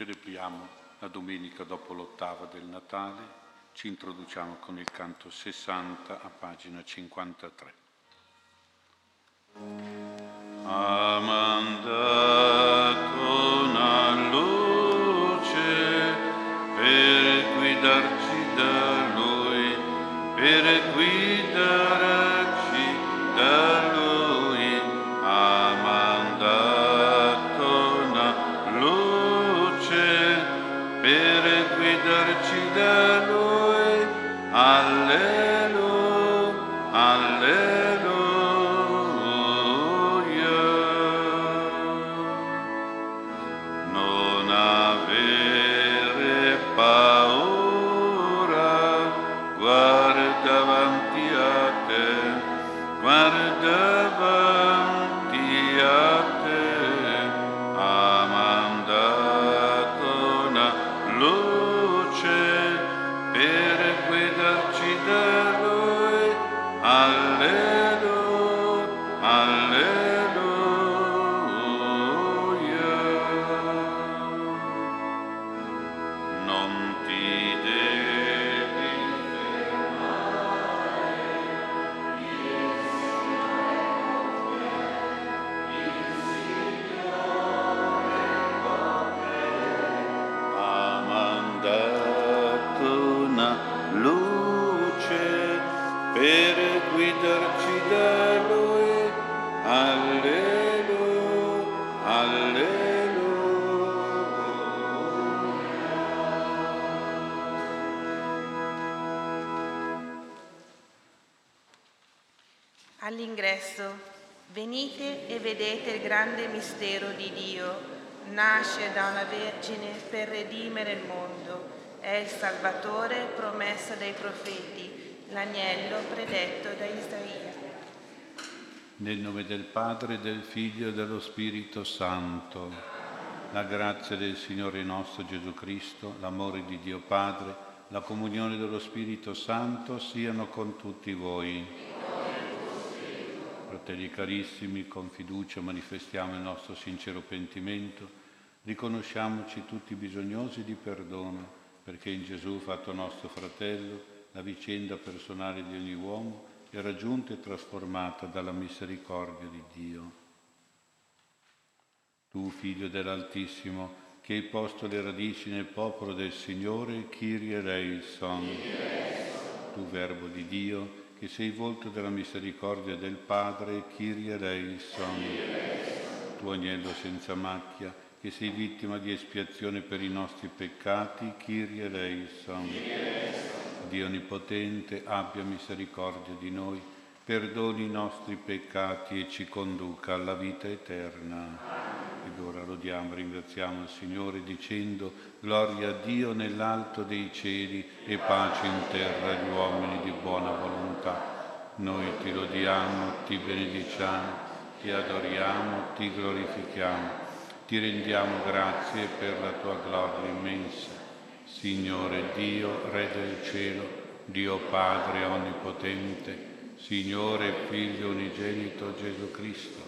celebriamo la domenica dopo l'ottava del Natale, ci introduciamo con il canto 60 a pagina 53. Ha mandato una luce per guidarci da Lui, per guidarci vedete il grande mistero di Dio. Nasce da una vergine per redimere il mondo. È il Salvatore promesso dai profeti, l'agnello predetto da Isaia. Nel nome del Padre, del Figlio e dello Spirito Santo, la grazia del Signore nostro Gesù Cristo, l'amore di Dio Padre, la comunione dello Spirito Santo siano con tutti voi. Fratelli carissimi, con fiducia manifestiamo il nostro sincero pentimento, riconosciamoci tutti bisognosi di perdono, perché in Gesù, fatto nostro fratello, la vicenda personale di ogni uomo è raggiunta e trasformata dalla misericordia di Dio. Tu, figlio dell'Altissimo, che hai posto le radici nel popolo del Signore, Kyrie eleison. Tu, Verbo di Dio, che sei volto della misericordia del Padre, Kyrie eleison. Tu, Agnello senza macchia, che sei vittima di espiazione per i nostri peccati, Kyrie eleison. Dio Onnipotente, abbia misericordia di noi, perdoni i nostri peccati e ci conduca alla vita eterna. Lodiamo, ringraziamo il Signore dicendo, Gloria a Dio nell'alto dei cieli e pace in terra agli uomini di buona volontà. Noi ti lodiamo, ti benediciamo, ti adoriamo, ti glorifichiamo, ti rendiamo grazie per la tua gloria immensa. Signore Dio, Re del cielo, Dio Padre onnipotente, Signore Figlio unigenito Gesù Cristo,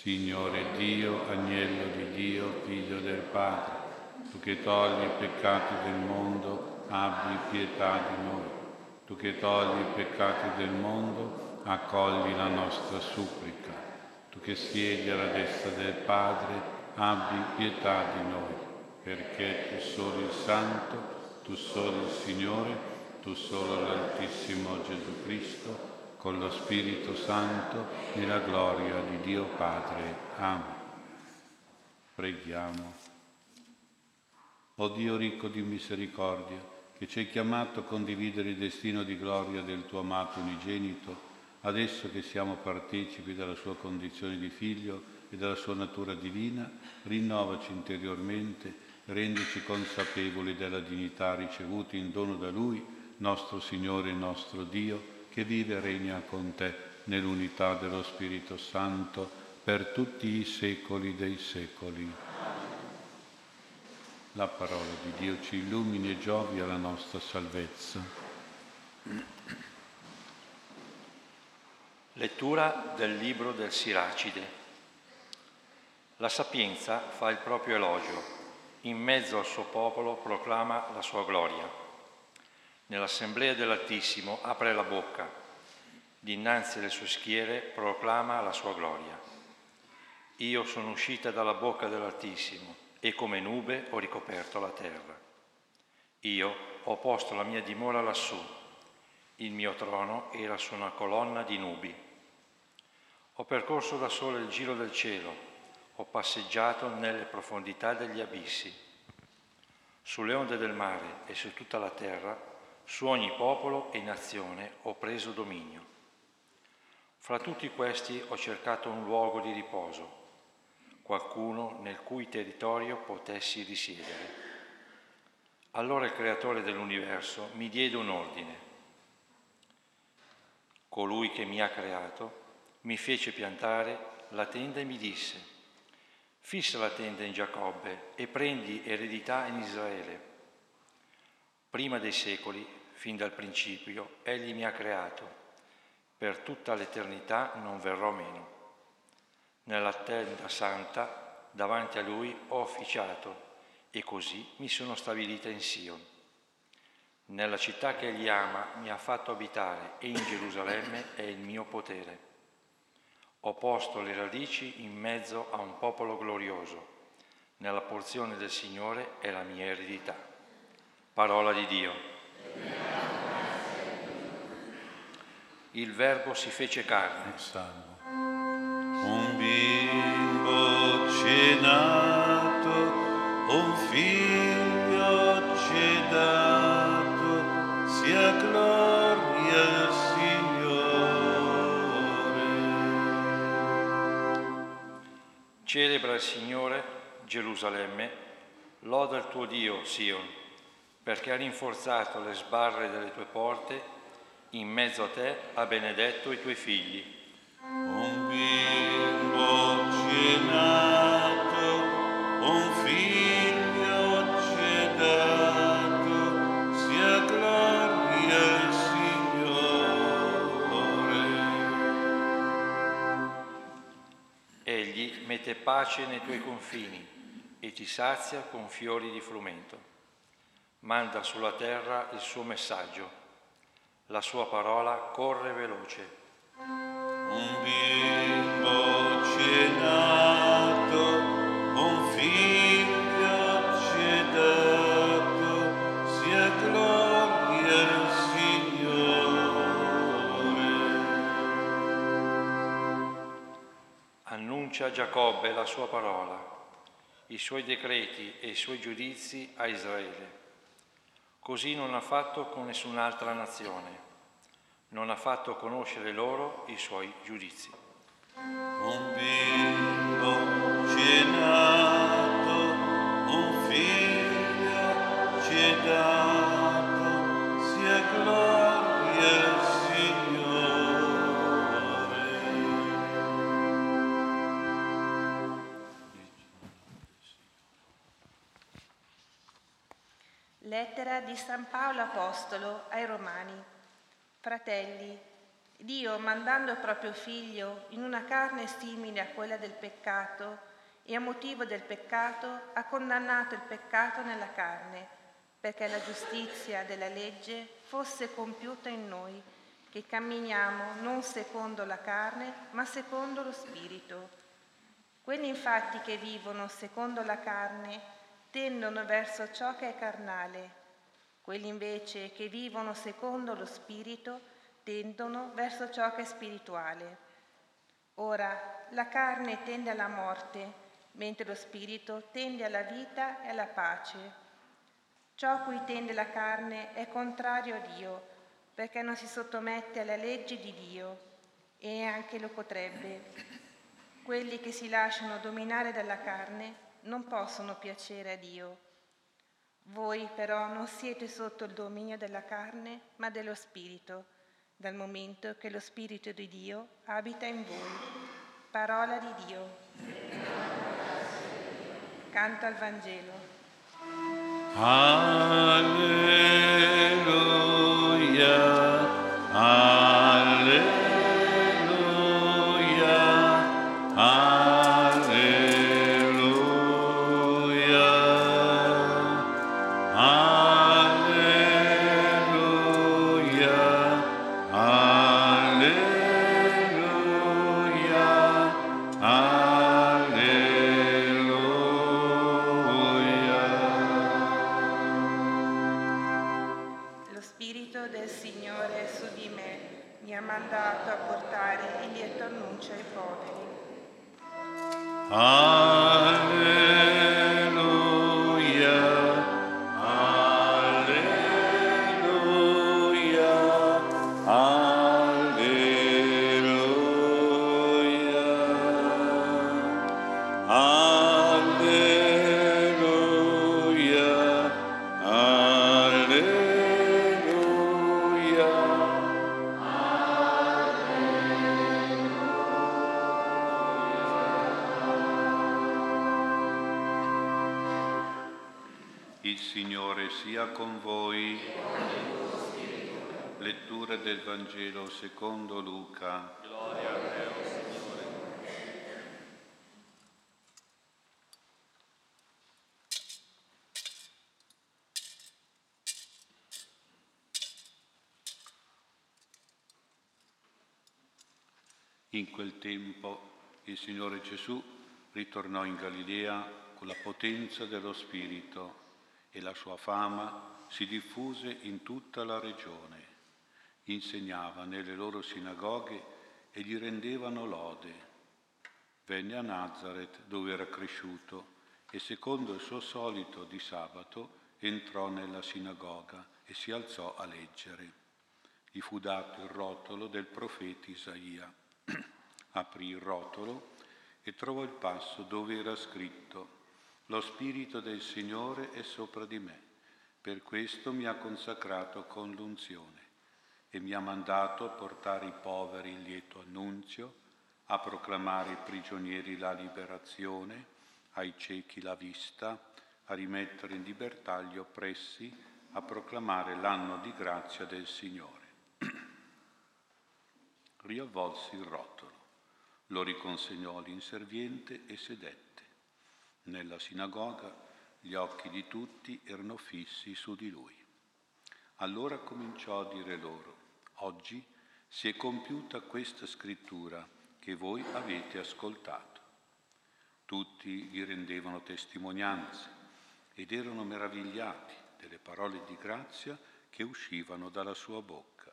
Signore Dio, Agnello di Dio, Figlio del Padre, tu che togli i peccati del mondo, abbi pietà di noi. Tu che togli i peccati del mondo, accogli la nostra supplica. Tu che siedi alla destra del Padre, abbi pietà di noi perché tu solo il Santo, tu solo il Signore, tu solo l'Altissimo Gesù Cristo, con lo Spirito Santo, nella gloria di Dio Padre. Amen. Preghiamo. O Dio ricco di misericordia, che ci hai chiamato a condividere il destino di gloria del tuo amato unigenito, adesso che siamo partecipi della sua condizione di figlio e della sua natura divina, rinnovaci interiormente rendici consapevoli della dignità ricevuta in dono da Lui, nostro Signore e nostro Dio, che vive e regna con te nell'unità dello Spirito Santo per tutti i secoli dei secoli. La parola di Dio ci illumini e giovi alla nostra salvezza. Lettura del libro del Siracide. La sapienza fa il proprio elogio, in mezzo al suo popolo proclama la sua gloria. Nell'assemblea dell'Altissimo apre la bocca, dinanzi alle sue schiere proclama la sua gloria. Io sono uscita dalla bocca dell'Altissimo e come nube ho ricoperto la terra. Io ho posto la mia dimora lassù, il mio trono era su una colonna di nubi. Ho percorso da solo il giro del cielo, ho passeggiato nelle profondità degli abissi. Sulle onde del mare e su tutta la terra, su ogni popolo e nazione ho preso dominio. Fra tutti questi ho cercato un luogo di riposo, qualcuno nel cui territorio potessi risiedere. Allora il creatore dell'universo mi diede un ordine. Colui che mi ha creato mi fece piantare la tenda e mi disse, Fissa la tenda in Giacobbe e prendi eredità in Israele. Prima dei secoli, fin dal principio, egli mi ha creato. Per tutta l'eternità non verrò meno. Nella tenda santa, davanti a lui, ho officiato e così mi sono stabilita in Sion. Nella città che egli ama mi ha fatto abitare e in Gerusalemme è il mio potere. Ho posto le radici in mezzo a un popolo glorioso. Nella porzione del Signore è la mia eredità. Parola di Dio. Il Verbo si fece carne. Un bimbo ci è nato, un figlio ci è dato, sia gloria al Signore. Celebra il Signore, Gerusalemme, loda il tuo Dio, Sion, perché ha rinforzato le sbarre delle tue porte, in mezzo a te ha benedetto i tuoi figli. Un bimbo ci è nato, un figlio ci è dato, sia gloria al Signore. Egli mette pace nei tuoi confini e ti sazia con fiori di frumento. Manda sulla terra il suo messaggio. La sua parola corre veloce. Un bimbo ci è nato, un figlio ci è dato, sia gloria al Signore. Annuncia Giacobbe la sua parola, i suoi decreti e i suoi giudizi a Israele. Così non ha fatto con nessun'altra nazione, non ha fatto conoscere loro i suoi giudizi. Un bimbo ci è nato, un figlio ci Lettera di San Paolo Apostolo ai Romani. Fratelli, Dio, mandando proprio figlio in una carne simile a quella del peccato e a motivo del peccato, ha condannato il peccato nella carne, perché la giustizia della legge fosse compiuta in noi, che camminiamo non secondo la carne, ma secondo lo Spirito. Quelli infatti che vivono secondo la carne tendono verso ciò che è carnale, quelli invece che vivono secondo lo Spirito tendono verso ciò che è spirituale. Ora, la carne tende alla morte, mentre lo Spirito tende alla vita e alla pace. Ciò a cui tende la carne è contrario a Dio, perché non si sottomette alla legge di Dio e neanche lo potrebbe. Quelli che si lasciano dominare dalla carne non possono piacere a Dio. Voi però non siete sotto il dominio della carne, ma dello Spirito, dal momento che lo Spirito di Dio abita in voi. Parola di Dio. Canto al Vangelo. Alleluia, secondo Luca. Gloria a te, Signore. In quel tempo il Signore Gesù ritornò in Galilea con la potenza dello Spirito e la sua fama si diffuse in tutta la regione insegnava nelle loro sinagoghe e gli rendevano lode. Venne a Nazareth dove era cresciuto e secondo il suo solito di sabato entrò nella sinagoga e si alzò a leggere. Gli fu dato il rotolo del profeta Isaia. Aprì il rotolo e trovò il passo dove era scritto Lo Spirito del Signore è sopra di me, per questo mi ha consacrato con l'unzione e mi ha mandato a portare i poveri il lieto annunzio, a proclamare ai prigionieri la liberazione, ai ciechi la vista, a rimettere in libertà gli oppressi, a proclamare l'anno di grazia del Signore. Riavvolsi il rotolo, lo riconsegnò all'inserviente e sedette. Nella sinagoga gli occhi di tutti erano fissi su di lui. Allora cominciò a dire loro, oggi si è compiuta questa scrittura che voi avete ascoltato. Tutti gli rendevano testimonianze ed erano meravigliati delle parole di grazia che uscivano dalla sua bocca.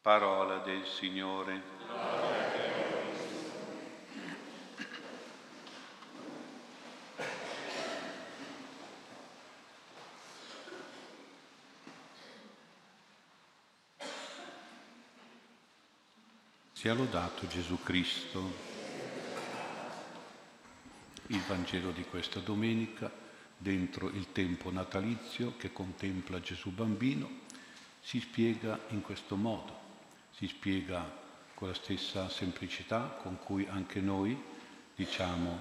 Parola del Signore. Sia lodato Gesù Cristo. Il Vangelo di questa domenica, dentro il tempo natalizio che contempla Gesù bambino, si spiega in questo modo, si spiega con la stessa semplicità con cui anche noi diciamo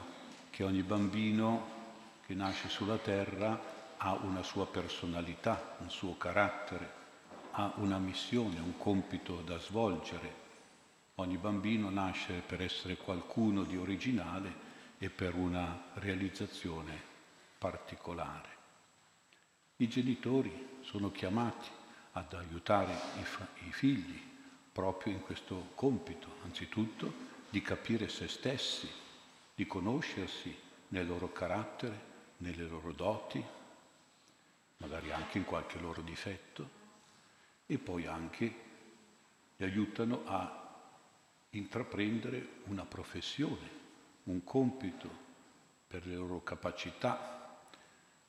che ogni bambino che nasce sulla terra ha una sua personalità, un suo carattere, ha una missione, un compito da svolgere Ogni bambino nasce per essere qualcuno di originale e per una realizzazione particolare. I genitori sono chiamati ad aiutare i, fa- i figli proprio in questo compito, anzitutto di capire se stessi, di conoscersi nel loro carattere, nelle loro doti, magari anche in qualche loro difetto, e poi anche li aiutano a intraprendere una professione, un compito per le loro capacità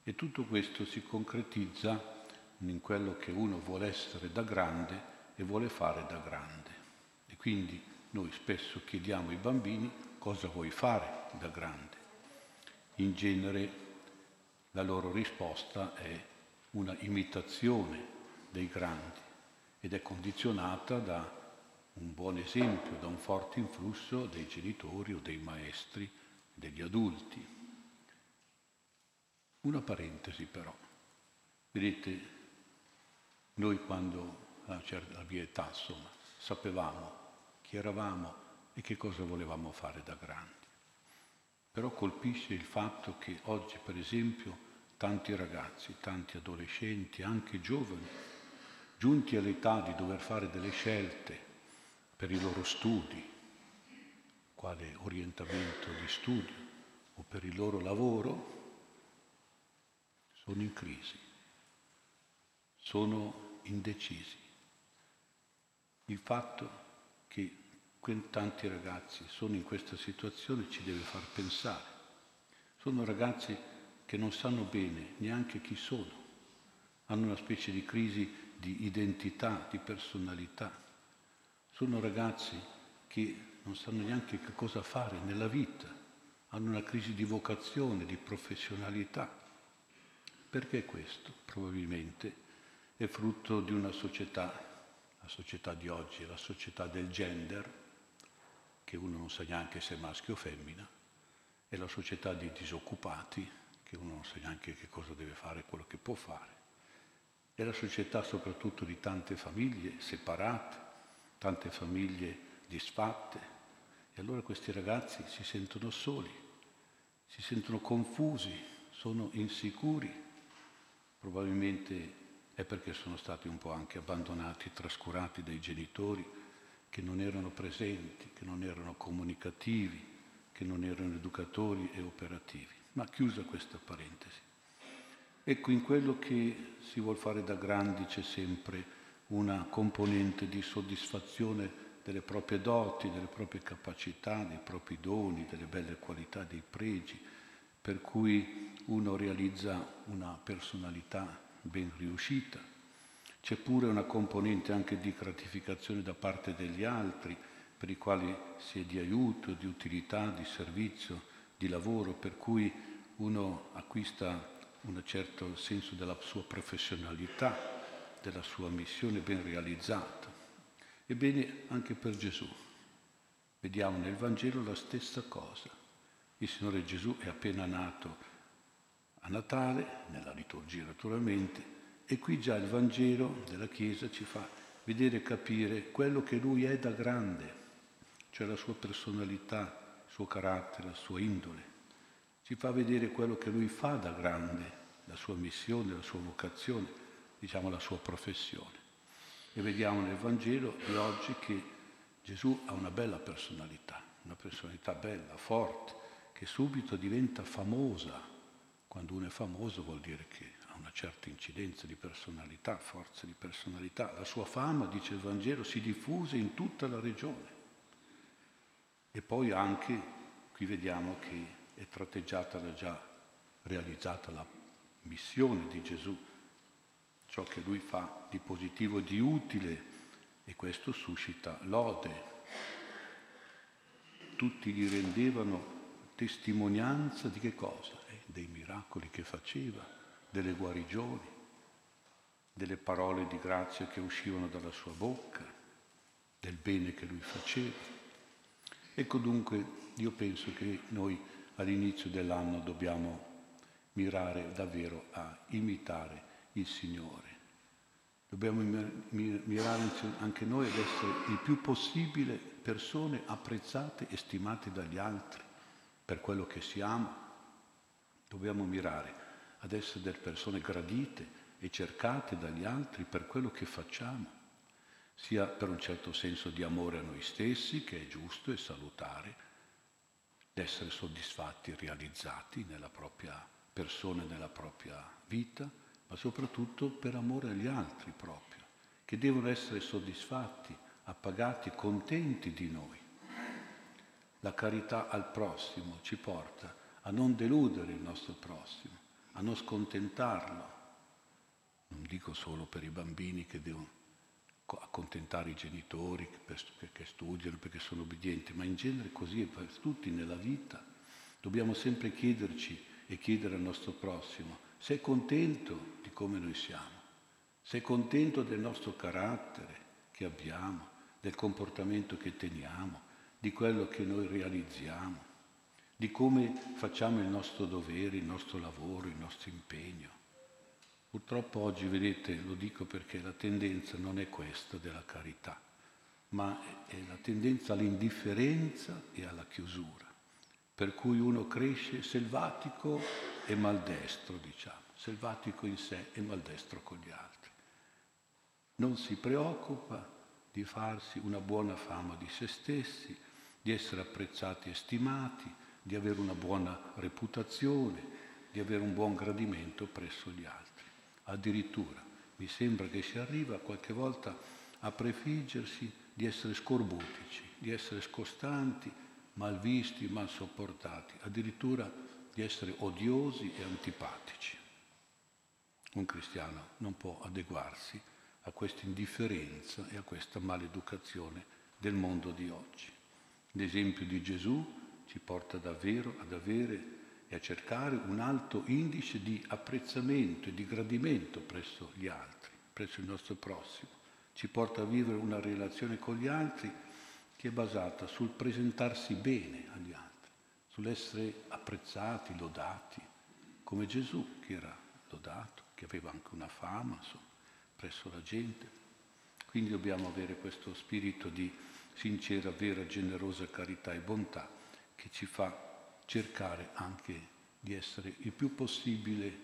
e tutto questo si concretizza in quello che uno vuole essere da grande e vuole fare da grande. E quindi noi spesso chiediamo ai bambini cosa vuoi fare da grande. In genere la loro risposta è una imitazione dei grandi ed è condizionata da un buon esempio, da un forte influsso dei genitori o dei maestri, degli adulti. Una parentesi però. Vedete, noi quando a certa età, insomma, sapevamo chi eravamo e che cosa volevamo fare da grandi. Però colpisce il fatto che oggi, per esempio, tanti ragazzi, tanti adolescenti, anche giovani, giunti all'età di dover fare delle scelte per i loro studi, quale orientamento di studio o per il loro lavoro, sono in crisi, sono indecisi. Il fatto che tanti ragazzi sono in questa situazione ci deve far pensare. Sono ragazzi che non sanno bene neanche chi sono, hanno una specie di crisi di identità, di personalità. Sono ragazzi che non sanno neanche che cosa fare nella vita, hanno una crisi di vocazione, di professionalità. Perché questo? Probabilmente è frutto di una società, la società di oggi, la società del gender, che uno non sa neanche se è maschio o femmina, è la società dei disoccupati, che uno non sa neanche che cosa deve fare, quello che può fare. È la società soprattutto di tante famiglie separate, tante famiglie disfatte. E allora questi ragazzi si sentono soli, si sentono confusi, sono insicuri. Probabilmente è perché sono stati un po' anche abbandonati, trascurati dai genitori che non erano presenti, che non erano comunicativi, che non erano educatori e operativi. Ma chiusa questa parentesi. Ecco, in quello che si vuol fare da grandi c'è sempre una componente di soddisfazione delle proprie doti, delle proprie capacità, dei propri doni, delle belle qualità, dei pregi, per cui uno realizza una personalità ben riuscita. C'è pure una componente anche di gratificazione da parte degli altri, per i quali si è di aiuto, di utilità, di servizio, di lavoro, per cui uno acquista un certo senso della sua professionalità, della sua missione ben realizzata. Ebbene, anche per Gesù. Vediamo nel Vangelo la stessa cosa. Il Signore Gesù è appena nato a Natale, nella liturgia naturalmente, e qui già il Vangelo della Chiesa ci fa vedere e capire quello che lui è da grande, cioè la sua personalità, il suo carattere, la sua indole. Ci fa vedere quello che lui fa da grande, la sua missione, la sua vocazione, diciamo la sua professione. E vediamo nel Vangelo di oggi che Gesù ha una bella personalità, una personalità bella, forte, che subito diventa famosa. Quando uno è famoso vuol dire che una certa incidenza di personalità, forza di personalità. La sua fama, dice il Vangelo, si diffuse in tutta la regione. E poi anche, qui vediamo che è tratteggiata la già realizzata la missione di Gesù, ciò che lui fa di positivo e di utile, e questo suscita lode. Tutti gli rendevano testimonianza di che cosa? Eh, dei miracoli che faceva delle guarigioni, delle parole di grazia che uscivano dalla sua bocca, del bene che lui faceva. Ecco dunque, io penso che noi all'inizio dell'anno dobbiamo mirare davvero a imitare il Signore. Dobbiamo mirare anche noi ad essere il più possibile persone apprezzate e stimate dagli altri per quello che siamo. Dobbiamo mirare ad essere delle persone gradite e cercate dagli altri per quello che facciamo, sia per un certo senso di amore a noi stessi, che è giusto e salutare, d'essere soddisfatti e realizzati nella propria persona e nella propria vita, ma soprattutto per amore agli altri proprio, che devono essere soddisfatti, appagati, contenti di noi. La carità al prossimo ci porta a non deludere il nostro prossimo, a non scontentarlo. Non dico solo per i bambini che devono accontentare i genitori perché studiano, perché sono obbedienti, ma in genere così è per tutti nella vita. Dobbiamo sempre chiederci e chiedere al nostro prossimo, sei contento di come noi siamo? Sei contento del nostro carattere che abbiamo, del comportamento che teniamo, di quello che noi realizziamo? di come facciamo il nostro dovere, il nostro lavoro, il nostro impegno. Purtroppo oggi, vedete, lo dico perché la tendenza non è questa della carità, ma è la tendenza all'indifferenza e alla chiusura, per cui uno cresce selvatico e maldestro, diciamo, selvatico in sé e maldestro con gli altri. Non si preoccupa di farsi una buona fama di se stessi, di essere apprezzati e stimati, di avere una buona reputazione, di avere un buon gradimento presso gli altri. Addirittura mi sembra che si arriva qualche volta a prefiggersi di essere scorbutici, di essere scostanti, malvisti, mal sopportati, addirittura di essere odiosi e antipatici. Un cristiano non può adeguarsi a questa indifferenza e a questa maleducazione del mondo di oggi. L'esempio di Gesù ci porta davvero ad avere e a cercare un alto indice di apprezzamento e di gradimento presso gli altri, presso il nostro prossimo. Ci porta a vivere una relazione con gli altri che è basata sul presentarsi bene agli altri, sull'essere apprezzati, lodati, come Gesù che era lodato, che aveva anche una fama insomma, presso la gente. Quindi dobbiamo avere questo spirito di sincera, vera, generosa carità e bontà che ci fa cercare anche di essere il più possibile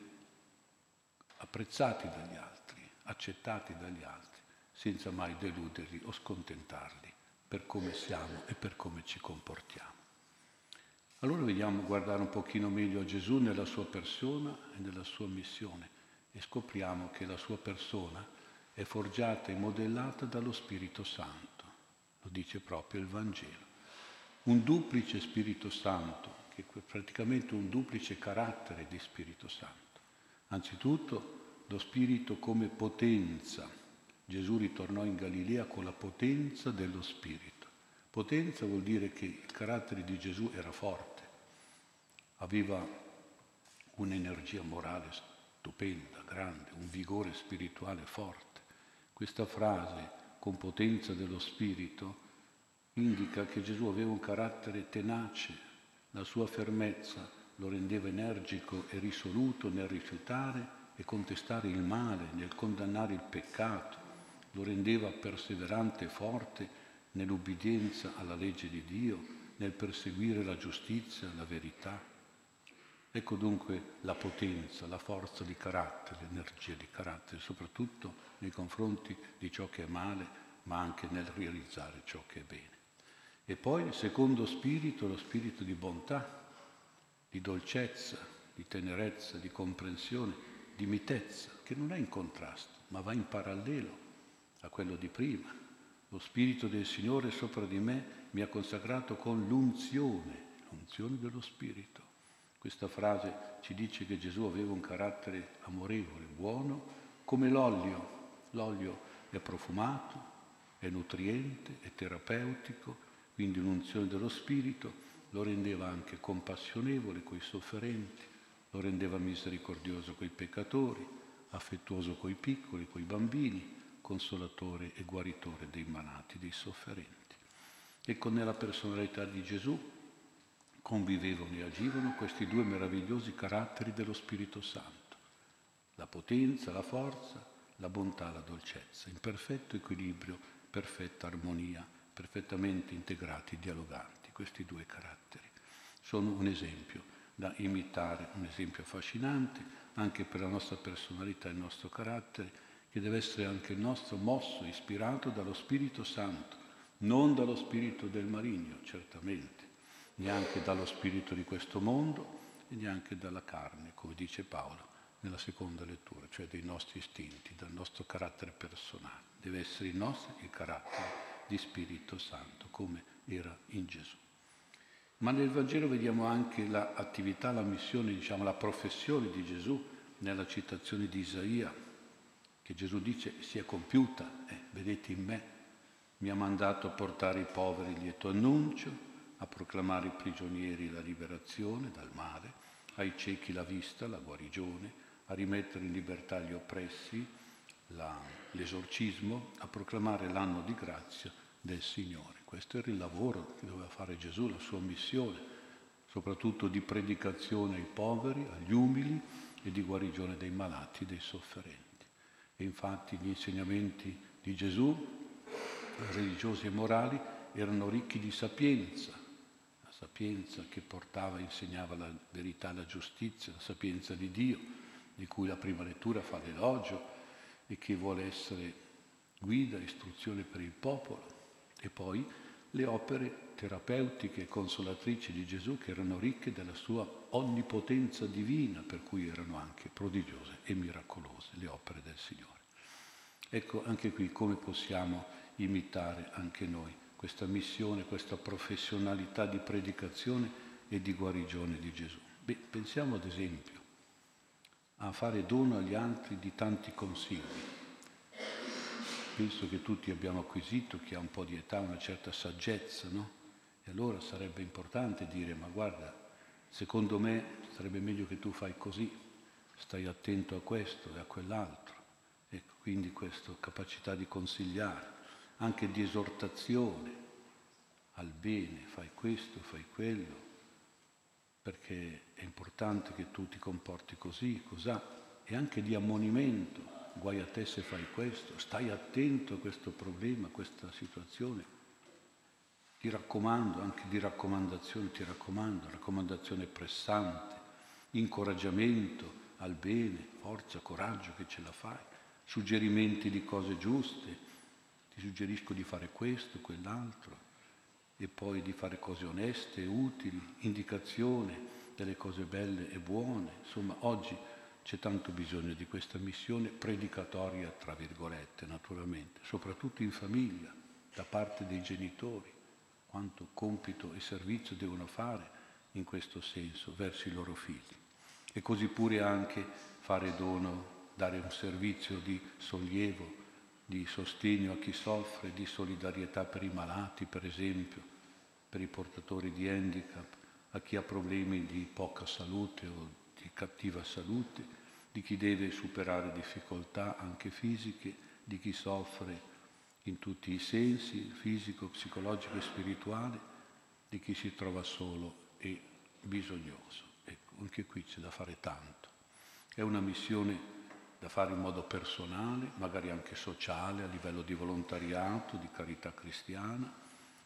apprezzati dagli altri, accettati dagli altri, senza mai deluderli o scontentarli per come siamo e per come ci comportiamo. Allora vediamo guardare un pochino meglio Gesù nella sua persona e nella sua missione e scopriamo che la sua persona è forgiata e modellata dallo Spirito Santo, lo dice proprio il Vangelo un duplice Spirito Santo, che è praticamente un duplice carattere di Spirito Santo. Anzitutto lo Spirito come potenza. Gesù ritornò in Galilea con la potenza dello Spirito. Potenza vuol dire che il carattere di Gesù era forte, aveva un'energia morale stupenda, grande, un vigore spirituale forte. Questa frase, con potenza dello Spirito, indica che Gesù aveva un carattere tenace, la sua fermezza lo rendeva energico e risoluto nel rifiutare e contestare il male, nel condannare il peccato, lo rendeva perseverante e forte nell'ubbidienza alla legge di Dio, nel perseguire la giustizia, la verità. Ecco dunque la potenza, la forza di carattere, l'energia di carattere, soprattutto nei confronti di ciò che è male, ma anche nel realizzare ciò che è bene. E poi il secondo spirito, lo spirito di bontà, di dolcezza, di tenerezza, di comprensione, di mitezza, che non è in contrasto, ma va in parallelo a quello di prima. Lo spirito del Signore sopra di me mi ha consacrato con l'unzione, l'unzione dello spirito. Questa frase ci dice che Gesù aveva un carattere amorevole, buono, come l'olio. L'olio è profumato, è nutriente, è terapeutico, quindi un'unzione dello Spirito lo rendeva anche compassionevole coi sofferenti, lo rendeva misericordioso coi peccatori, affettuoso coi piccoli, coi bambini, consolatore e guaritore dei malati, dei sofferenti. Ecco, nella personalità di Gesù convivevano e agivano questi due meravigliosi caratteri dello Spirito Santo, la potenza, la forza, la bontà, la dolcezza, in perfetto equilibrio, perfetta armonia perfettamente integrati, dialoganti, questi due caratteri. Sono un esempio da imitare, un esempio affascinante anche per la nostra personalità e il nostro carattere, che deve essere anche il nostro mosso, ispirato dallo Spirito Santo, non dallo spirito del marigno, certamente, neanche dallo spirito di questo mondo e neanche dalla carne, come dice Paolo nella seconda lettura, cioè dei nostri istinti, dal nostro carattere personale. Deve essere il nostro il carattere di Spirito Santo, come era in Gesù. Ma nel Vangelo vediamo anche l'attività, la missione, diciamo la professione di Gesù nella citazione di Isaia, che Gesù dice si è compiuta, eh, vedete in me, mi ha mandato a portare i poveri il lieto annuncio, a proclamare ai prigionieri la liberazione dal male, ai ciechi la vista, la guarigione, a rimettere in libertà gli oppressi, la, l'esorcismo, a proclamare l'anno di grazia del Signore. Questo era il lavoro che doveva fare Gesù, la sua missione, soprattutto di predicazione ai poveri, agli umili e di guarigione dei malati, dei sofferenti. E infatti gli insegnamenti di Gesù, religiosi e morali, erano ricchi di sapienza, la sapienza che portava e insegnava la verità, la giustizia, la sapienza di Dio, di cui la prima lettura fa l'elogio, e che vuole essere guida, istruzione per il popolo. E poi le opere terapeutiche e consolatrici di Gesù che erano ricche della sua onnipotenza divina, per cui erano anche prodigiose e miracolose le opere del Signore. Ecco anche qui come possiamo imitare anche noi questa missione, questa professionalità di predicazione e di guarigione di Gesù. Beh, pensiamo ad esempio a fare dono agli altri di tanti consigli. Penso che tutti abbiamo acquisito, chi ha un po' di età, una certa saggezza, no? E allora sarebbe importante dire, ma guarda, secondo me sarebbe meglio che tu fai così, stai attento a questo e a quell'altro. Ecco, quindi questa capacità di consigliare, anche di esortazione al bene, fai questo, fai quello, perché è importante che tu ti comporti così, cos'ha, e anche di ammonimento, guai a te se fai questo, stai attento a questo problema, a questa situazione. Ti raccomando, anche di raccomandazione, ti raccomando, raccomandazione pressante, incoraggiamento al bene, forza, coraggio che ce la fai, suggerimenti di cose giuste, ti suggerisco di fare questo, quell'altro, e poi di fare cose oneste, utili, indicazione delle cose belle e buone. Insomma, oggi c'è tanto bisogno di questa missione predicatoria, tra virgolette, naturalmente, soprattutto in famiglia, da parte dei genitori, quanto compito e servizio devono fare in questo senso verso i loro figli. E così pure anche fare dono, dare un servizio di sollievo, di sostegno a chi soffre, di solidarietà per i malati, per esempio, per i portatori di handicap, a chi ha problemi di poca salute o di cattiva salute, di chi deve superare difficoltà anche fisiche, di chi soffre in tutti i sensi, fisico, psicologico e spirituale, di chi si trova solo e bisognoso. Ecco, anche qui c'è da fare tanto. È una missione da fare in modo personale, magari anche sociale, a livello di volontariato, di carità cristiana,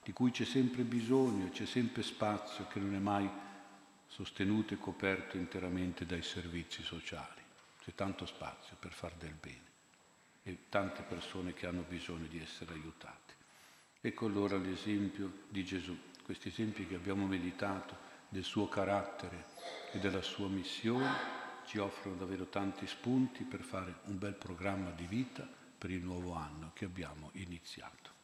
di cui c'è sempre bisogno, c'è sempre spazio che non è mai sostenuto e coperto interamente dai servizi sociali. C'è tanto spazio per far del bene e tante persone che hanno bisogno di essere aiutate. Ecco allora l'esempio di Gesù, questi esempi che abbiamo meditato del suo carattere e della sua missione ci offrono davvero tanti spunti per fare un bel programma di vita per il nuovo anno che abbiamo iniziato.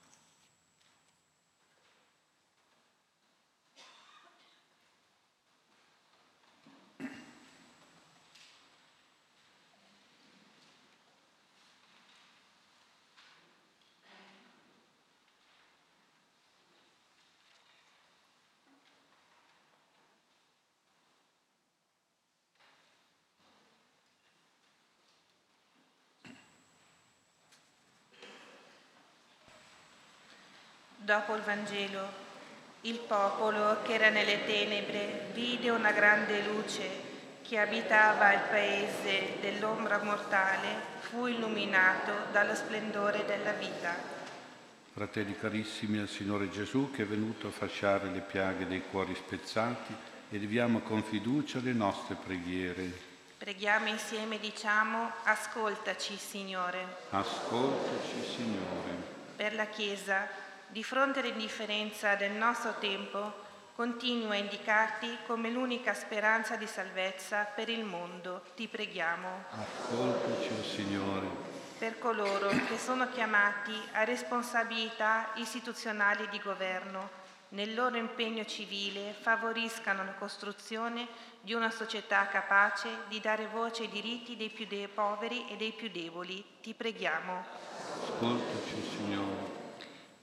Dopo il Vangelo, il popolo che era nelle tenebre vide una grande luce che abitava il paese dell'ombra mortale, fu illuminato dallo splendore della vita. Fratelli carissimi al Signore Gesù che è venuto a fasciare le piaghe dei cuori spezzati, eleviamo con fiducia le nostre preghiere. Preghiamo insieme e diciamo, ascoltaci Signore. Ascoltaci Signore. Per la Chiesa, di fronte all'indifferenza del nostro tempo, continua a indicarti come l'unica speranza di salvezza per il mondo. Ti preghiamo. Ascoltaci, oh Signore. Per coloro che sono chiamati a responsabilità istituzionali di governo, nel loro impegno civile favoriscano la costruzione di una società capace di dare voce ai diritti dei più de- poveri e dei più deboli. Ti preghiamo. Ascoltaci, Signore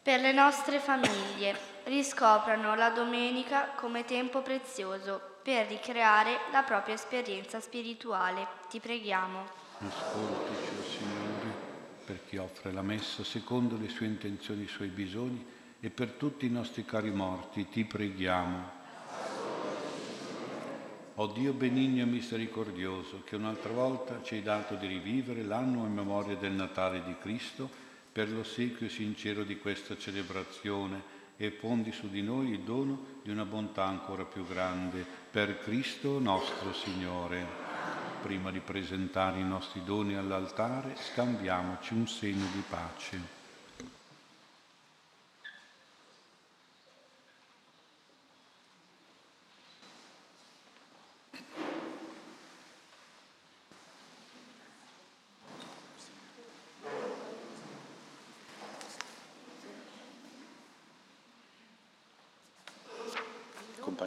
per le nostre famiglie. Riscoprano la domenica come tempo prezioso per ricreare la propria esperienza spirituale. Ti preghiamo. Ascoltaci, oh Signore, per chi offre la messa secondo le sue intenzioni e i suoi bisogni e per tutti i nostri cari morti. Ti preghiamo. O Dio benigno e misericordioso, che un'altra volta ci hai dato di rivivere l'anno in memoria del Natale di Cristo, per l'ossequio sincero di questa celebrazione e fondi su di noi il dono di una bontà ancora più grande, per Cristo nostro Signore. Prima di presentare i nostri doni all'altare, scambiamoci un segno di pace.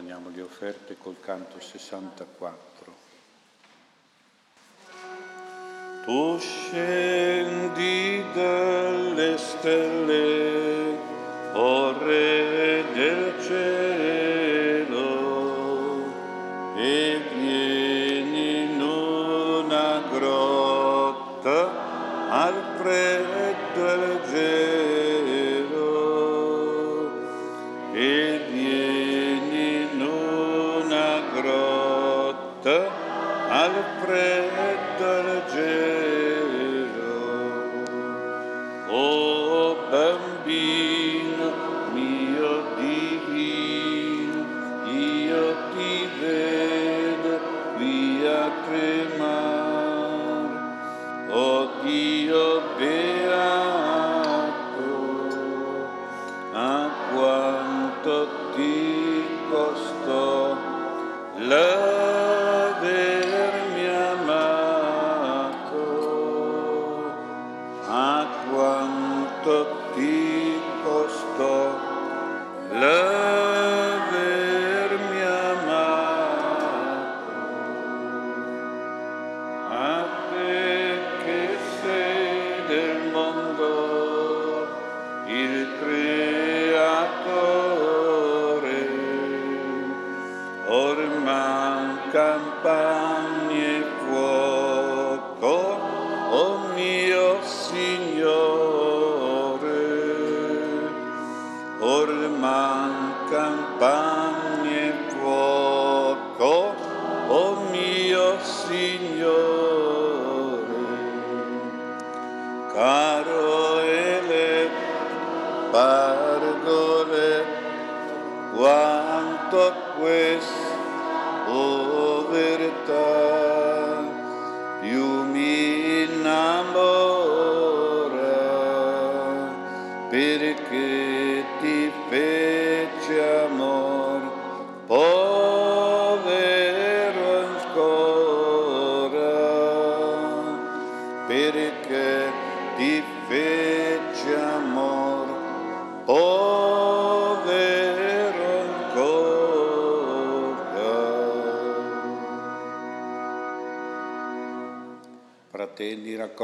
Accompagniamo le offerte col canto 64. Tu scendi dalle stelle, or mancan panni e fuoco, o mio Signore, caro eletto, pargole, quanto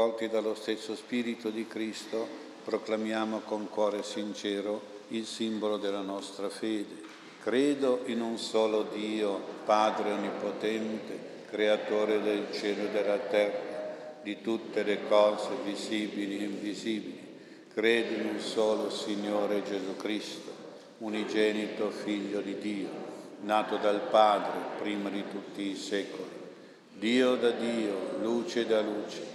Raccolti dallo stesso Spirito di Cristo, proclamiamo con cuore sincero il simbolo della nostra fede. Credo in un solo Dio, Padre Onnipotente, Creatore del cielo e della terra, di tutte le cose visibili e invisibili. Credo in un solo Signore Gesù Cristo, unigenito Figlio di Dio, nato dal Padre prima di tutti i secoli. Dio da Dio, luce da luce,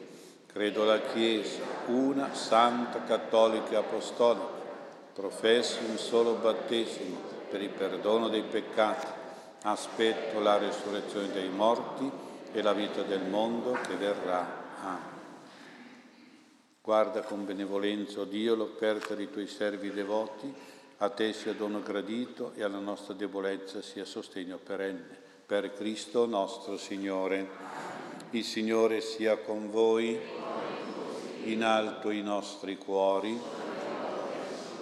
Credo la Chiesa, una, santa, cattolica apostolica. Professo un solo battesimo per il perdono dei peccati. Aspetto la risurrezione dei morti e la vita del mondo che verrà. Amen. Guarda con benevolenza, o Dio, l'offerta dei tuoi servi devoti, a te sia dono gradito e alla nostra debolezza sia sostegno perenne. Per Cristo nostro Signore. Il Signore sia con voi, in alto i nostri cuori.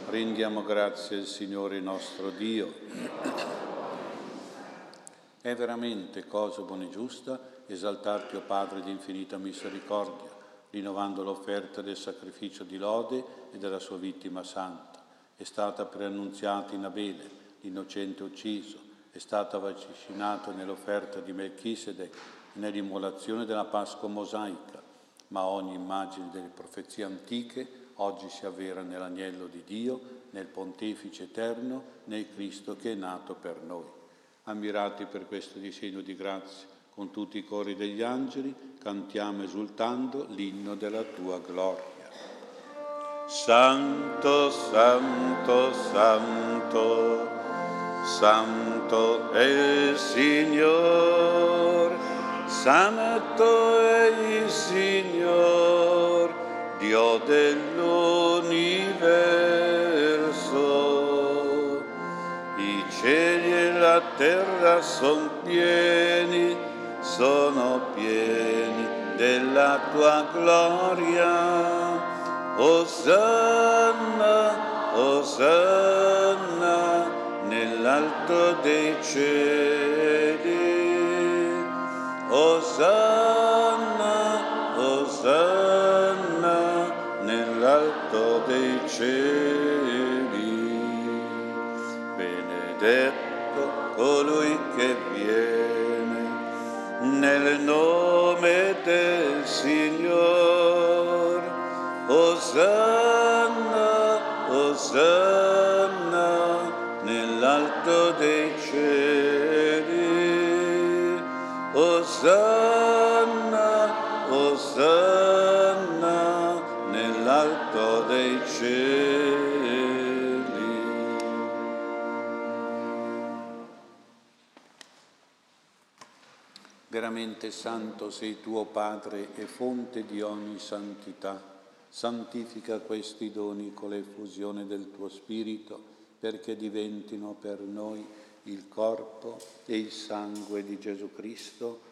Rendiamo grazie al Signore nostro Dio. È veramente cosa buona e giusta esaltarti, o Padre di infinita misericordia, rinnovando l'offerta del sacrificio di lode e della sua vittima santa. È stata preannunziata in Abele, l'innocente ucciso, è stato vaccinato nell'offerta di Melchisedec nell'immolazione della Pasqua mosaica, ma ogni immagine delle profezie antiche oggi si avvera nell'agnello di Dio, nel Pontefice eterno, nel Cristo che è nato per noi. Ammirati per questo disegno di grazia, con tutti i cori degli angeli, cantiamo esultando l'inno della tua gloria. Santo, santo, santo, santo è il Signore, santo è il Signore, Dio dell'universo. I cieli e la terra sono pieni, sono pieni della tua gloria. Osanna, Osanna nell'alto dei cieli. Osanna, Osanna nell'alto dei cieli. Benedetto colui che viene nel nome del Signore. Osanna, Osanna Osanna, Osanna nell'alto dei cieli. Veramente santo sei tuo Padre e fonte di ogni santità santifica questi doni con l'effusione del tuo Spirito, perché diventino per noi il corpo e il sangue di Gesù Cristo,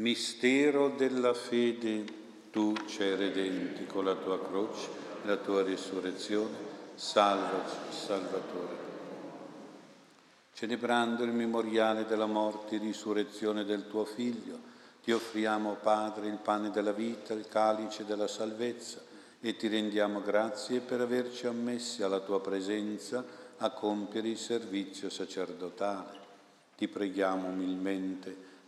Mistero della fede, tu ci redenti con la tua croce, la tua risurrezione, salvaci, Salvatore. Celebrando il memoriale della morte e risurrezione del tuo Figlio, ti offriamo, Padre, il pane della vita, il calice della salvezza e ti rendiamo grazie per averci ammessi alla tua presenza a compiere il servizio sacerdotale. Ti preghiamo umilmente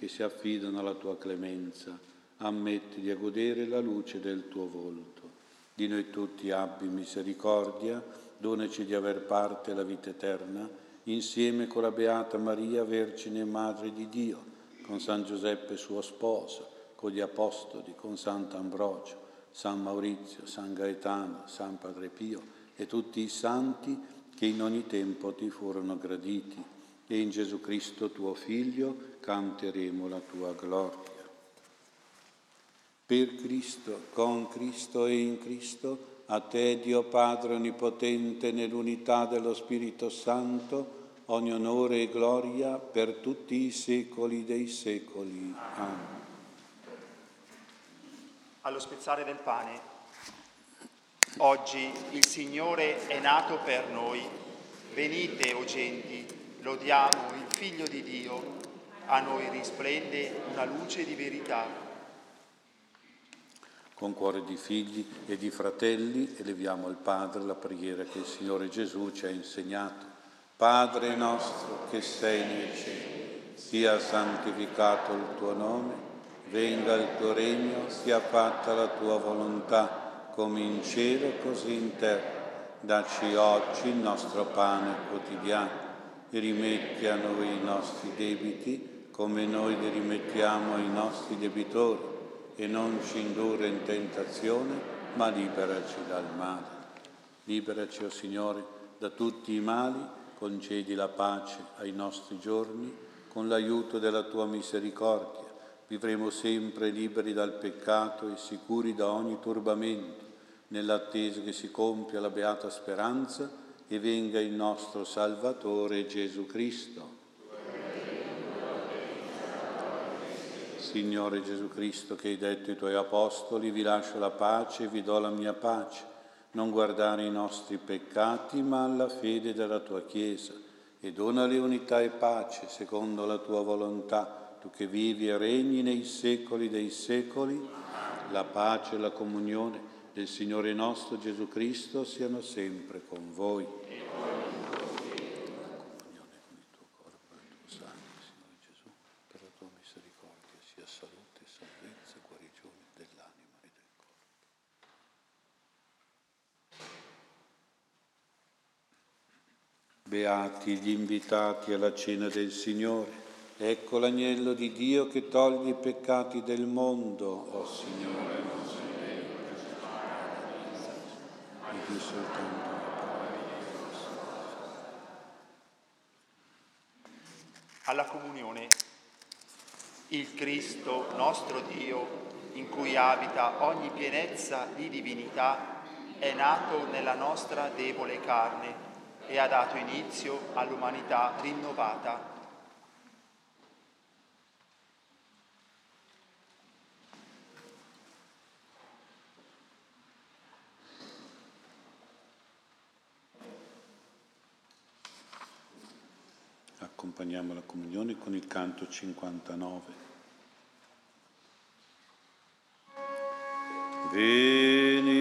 che si affidano alla tua clemenza, ammettili a godere la luce del tuo volto. Di noi tutti abbi misericordia, donaci di aver parte alla vita eterna, insieme con la Beata Maria, Vergine e Madre di Dio, con San Giuseppe suo sposo, con gli Apostoli, con Sant'Ambrogio, San Maurizio, San Gaetano, San Padre Pio e tutti i santi che in ogni tempo ti furono graditi e in Gesù Cristo tuo Figlio, canteremo la tua gloria. Per Cristo, con Cristo e in Cristo, A te, Dio Padre Onnipotente, nell'unità dello Spirito Santo, ogni onore e gloria per tutti i secoli dei secoli. Amen. Allo spezzare del pane, oggi il Signore è nato per noi. Venite, o genti, lodiamo il Figlio di Dio. A noi risplende una luce di verità con cuore di figli e di fratelli eleviamo al Padre la preghiera che il Signore Gesù ci ha insegnato. Padre nostro che sei nei cieli, sia santificato il tuo nome, venga il tuo regno, sia fatta la tua volontà, come in cielo così in terra. Dacci oggi il nostro pane quotidiano rimetti a noi i nostri debiti come noi li rimettiamo ai nostri debitori e non ci indurre in tentazione, ma liberaci dal male. Liberaci, o oh Signore, da tutti i mali, concedi la pace ai nostri giorni, con l'aiuto della tua misericordia. Vivremo sempre liberi dal peccato e sicuri da ogni turbamento, nell'attesa che si compia la beata speranza e venga il nostro Salvatore Gesù Cristo Signore Gesù Cristo, che hai detto ai tuoi apostoli, vi lascio la pace e vi do la mia pace. Non guardare i nostri peccati, ma alla fede della tua Chiesa. E donale unità e pace secondo la tua volontà, tu che vivi e regni nei secoli dei secoli. La pace e la comunione del Signore nostro Gesù Cristo siano sempre con voi. Beati gli invitati alla cena del Signore. Ecco l'agnello di Dio che toglie i peccati del mondo, o oh Signore, non sei vero, mi di soltanto una parola. Alla comunione, il Cristo, nostro Dio, in cui abita ogni pienezza di divinità, è nato nella nostra debole carne e ha dato inizio all'umanità rinnovata. Accompagniamo la comunione con il canto 59. Venite,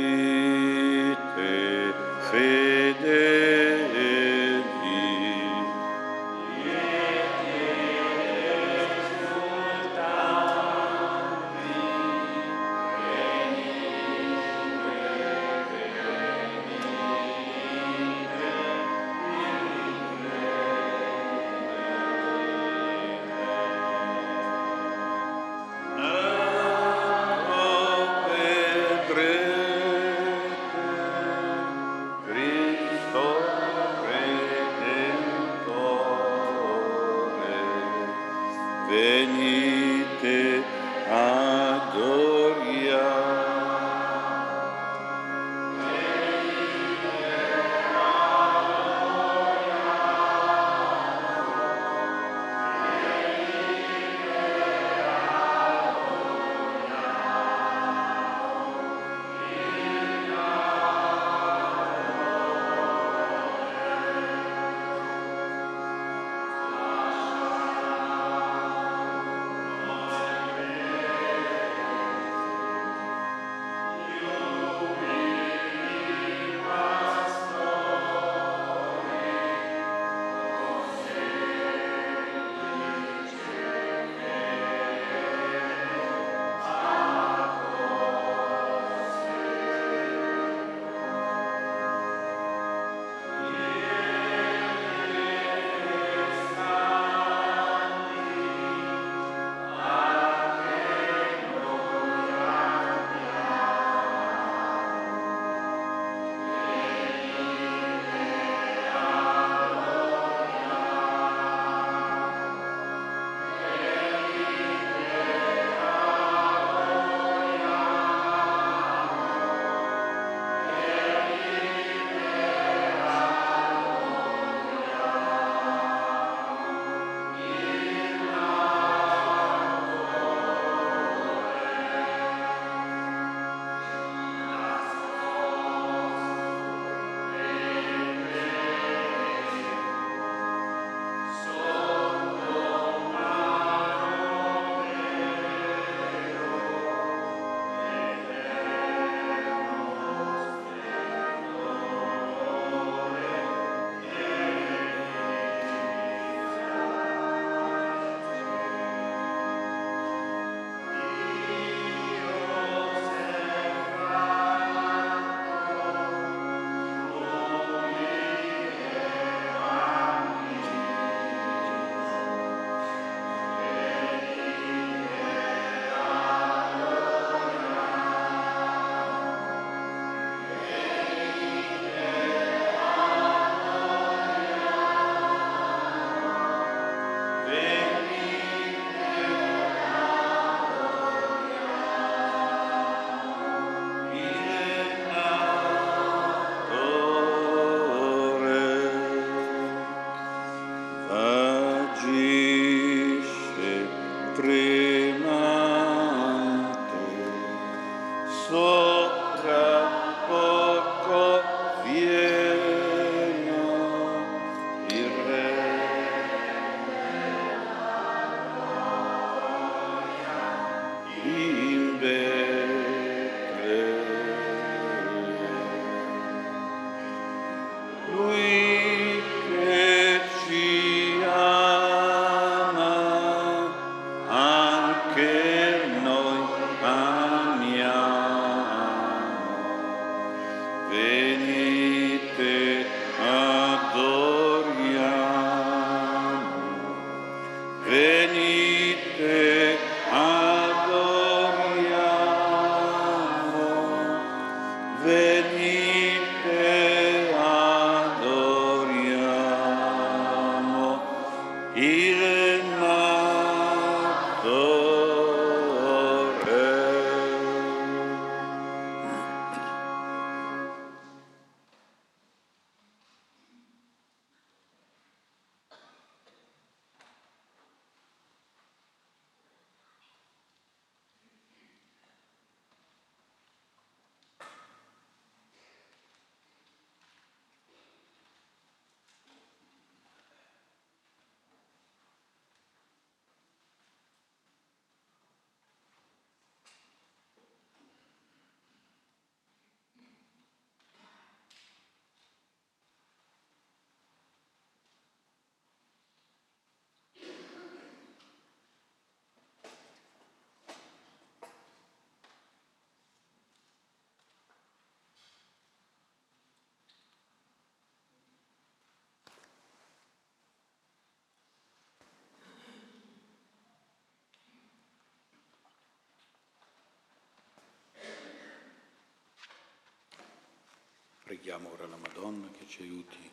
preghiamo ora la Madonna che ci aiuti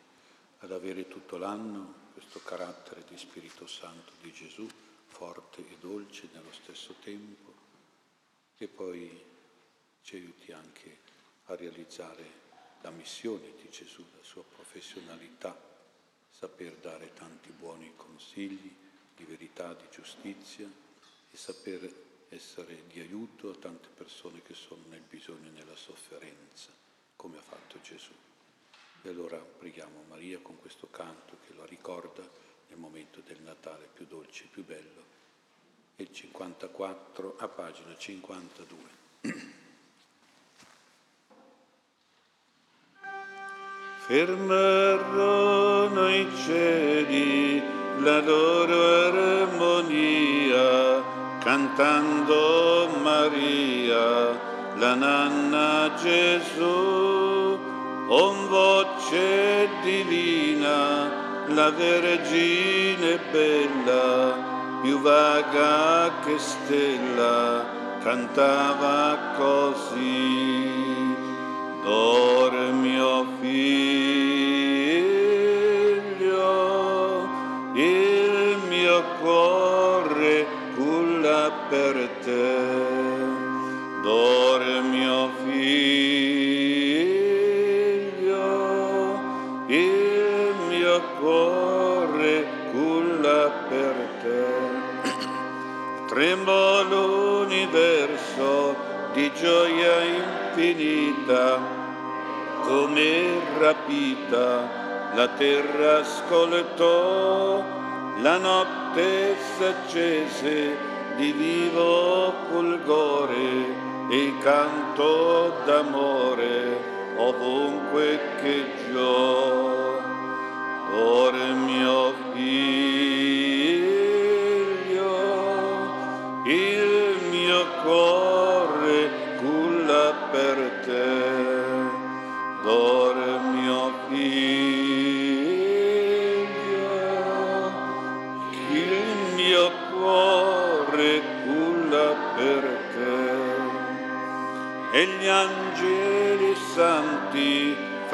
ad avere tutto l'anno questo carattere di Spirito Santo di Gesù, forte e dolce nello stesso tempo, e poi ci aiuti anche a realizzare la missione di Gesù, la sua professionalità, saper dare tanti buoni consigli di verità, di giustizia e saper essere di aiuto a tante persone che sono nel bisogno e nella sofferenza, come ha fatto Gesù. E allora preghiamo Maria con questo canto che la ricorda nel momento del Natale più dolce e più bello. Il 54 a pagina 52. Fermarono i cieli la loro armonia, cantando Maria, la nanna Gesù con voce divina, la Vergine bella, più vaga che stella, cantava così. Dormi, oh figlio, il mio cuore culla per te. Gioia infinita, come rapita la terra ascoltò, la notte s'accese di vivo fulgore e canto d'amore ovunque che giò. Dormi, oh figlio,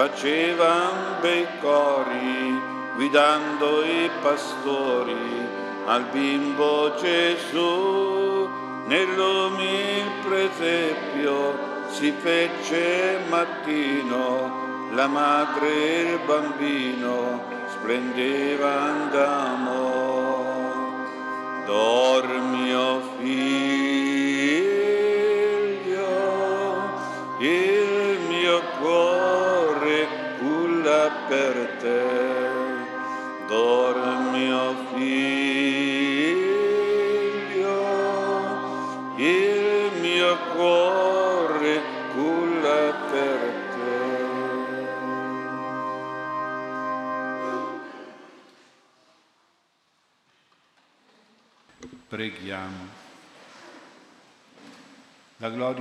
facevan bei cori, guidando i pastori al bimbo Gesù. Nell'umil presepio si fece mattino, la madre e il bambino splendevano d'amor. Dormi, oh figlio,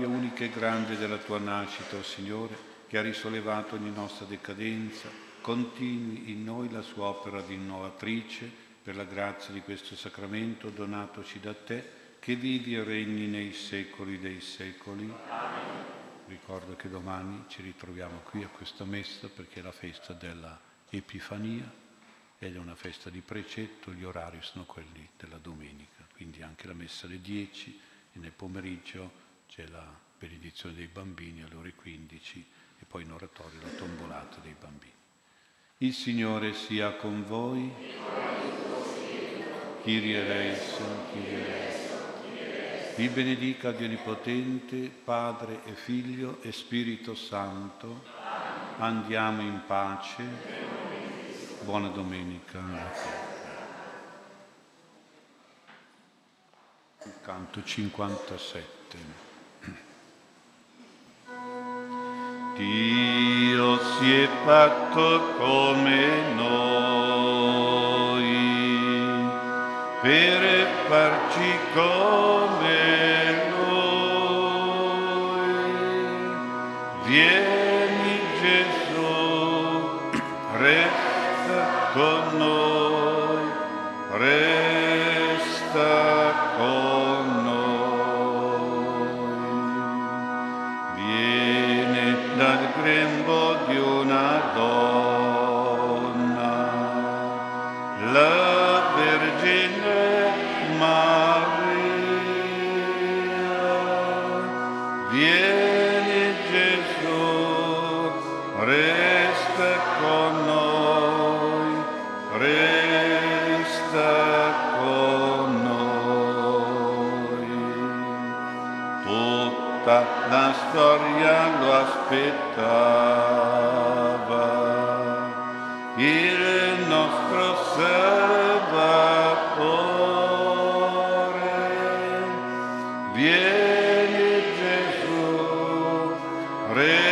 gloria unica e grande della tua nascita, o Signore, che ha risollevato ogni nostra decadenza, continui in noi la sua opera di innovatrice per la grazia di questo sacramento donatoci da te, che vivi e regni nei secoli dei secoli. Ricordo che domani ci ritroviamo qui a questa messa perché è la festa della Epifania ed è una festa di precetto, gli orari sono quelli della domenica, quindi anche la messa alle 10 e nel pomeriggio c'è la benedizione dei bambini alle ore 15 e poi in oratorio la tombolata dei bambini. Il Signore sia con voi. Kyrie eleison, Kyrie eleison. Vi benedica Dio Onnipotente, Padre e Figlio e Spirito Santo. Andiamo in pace. Buona domenica. Canto 57. Dio si è fatto come noi per farci come Re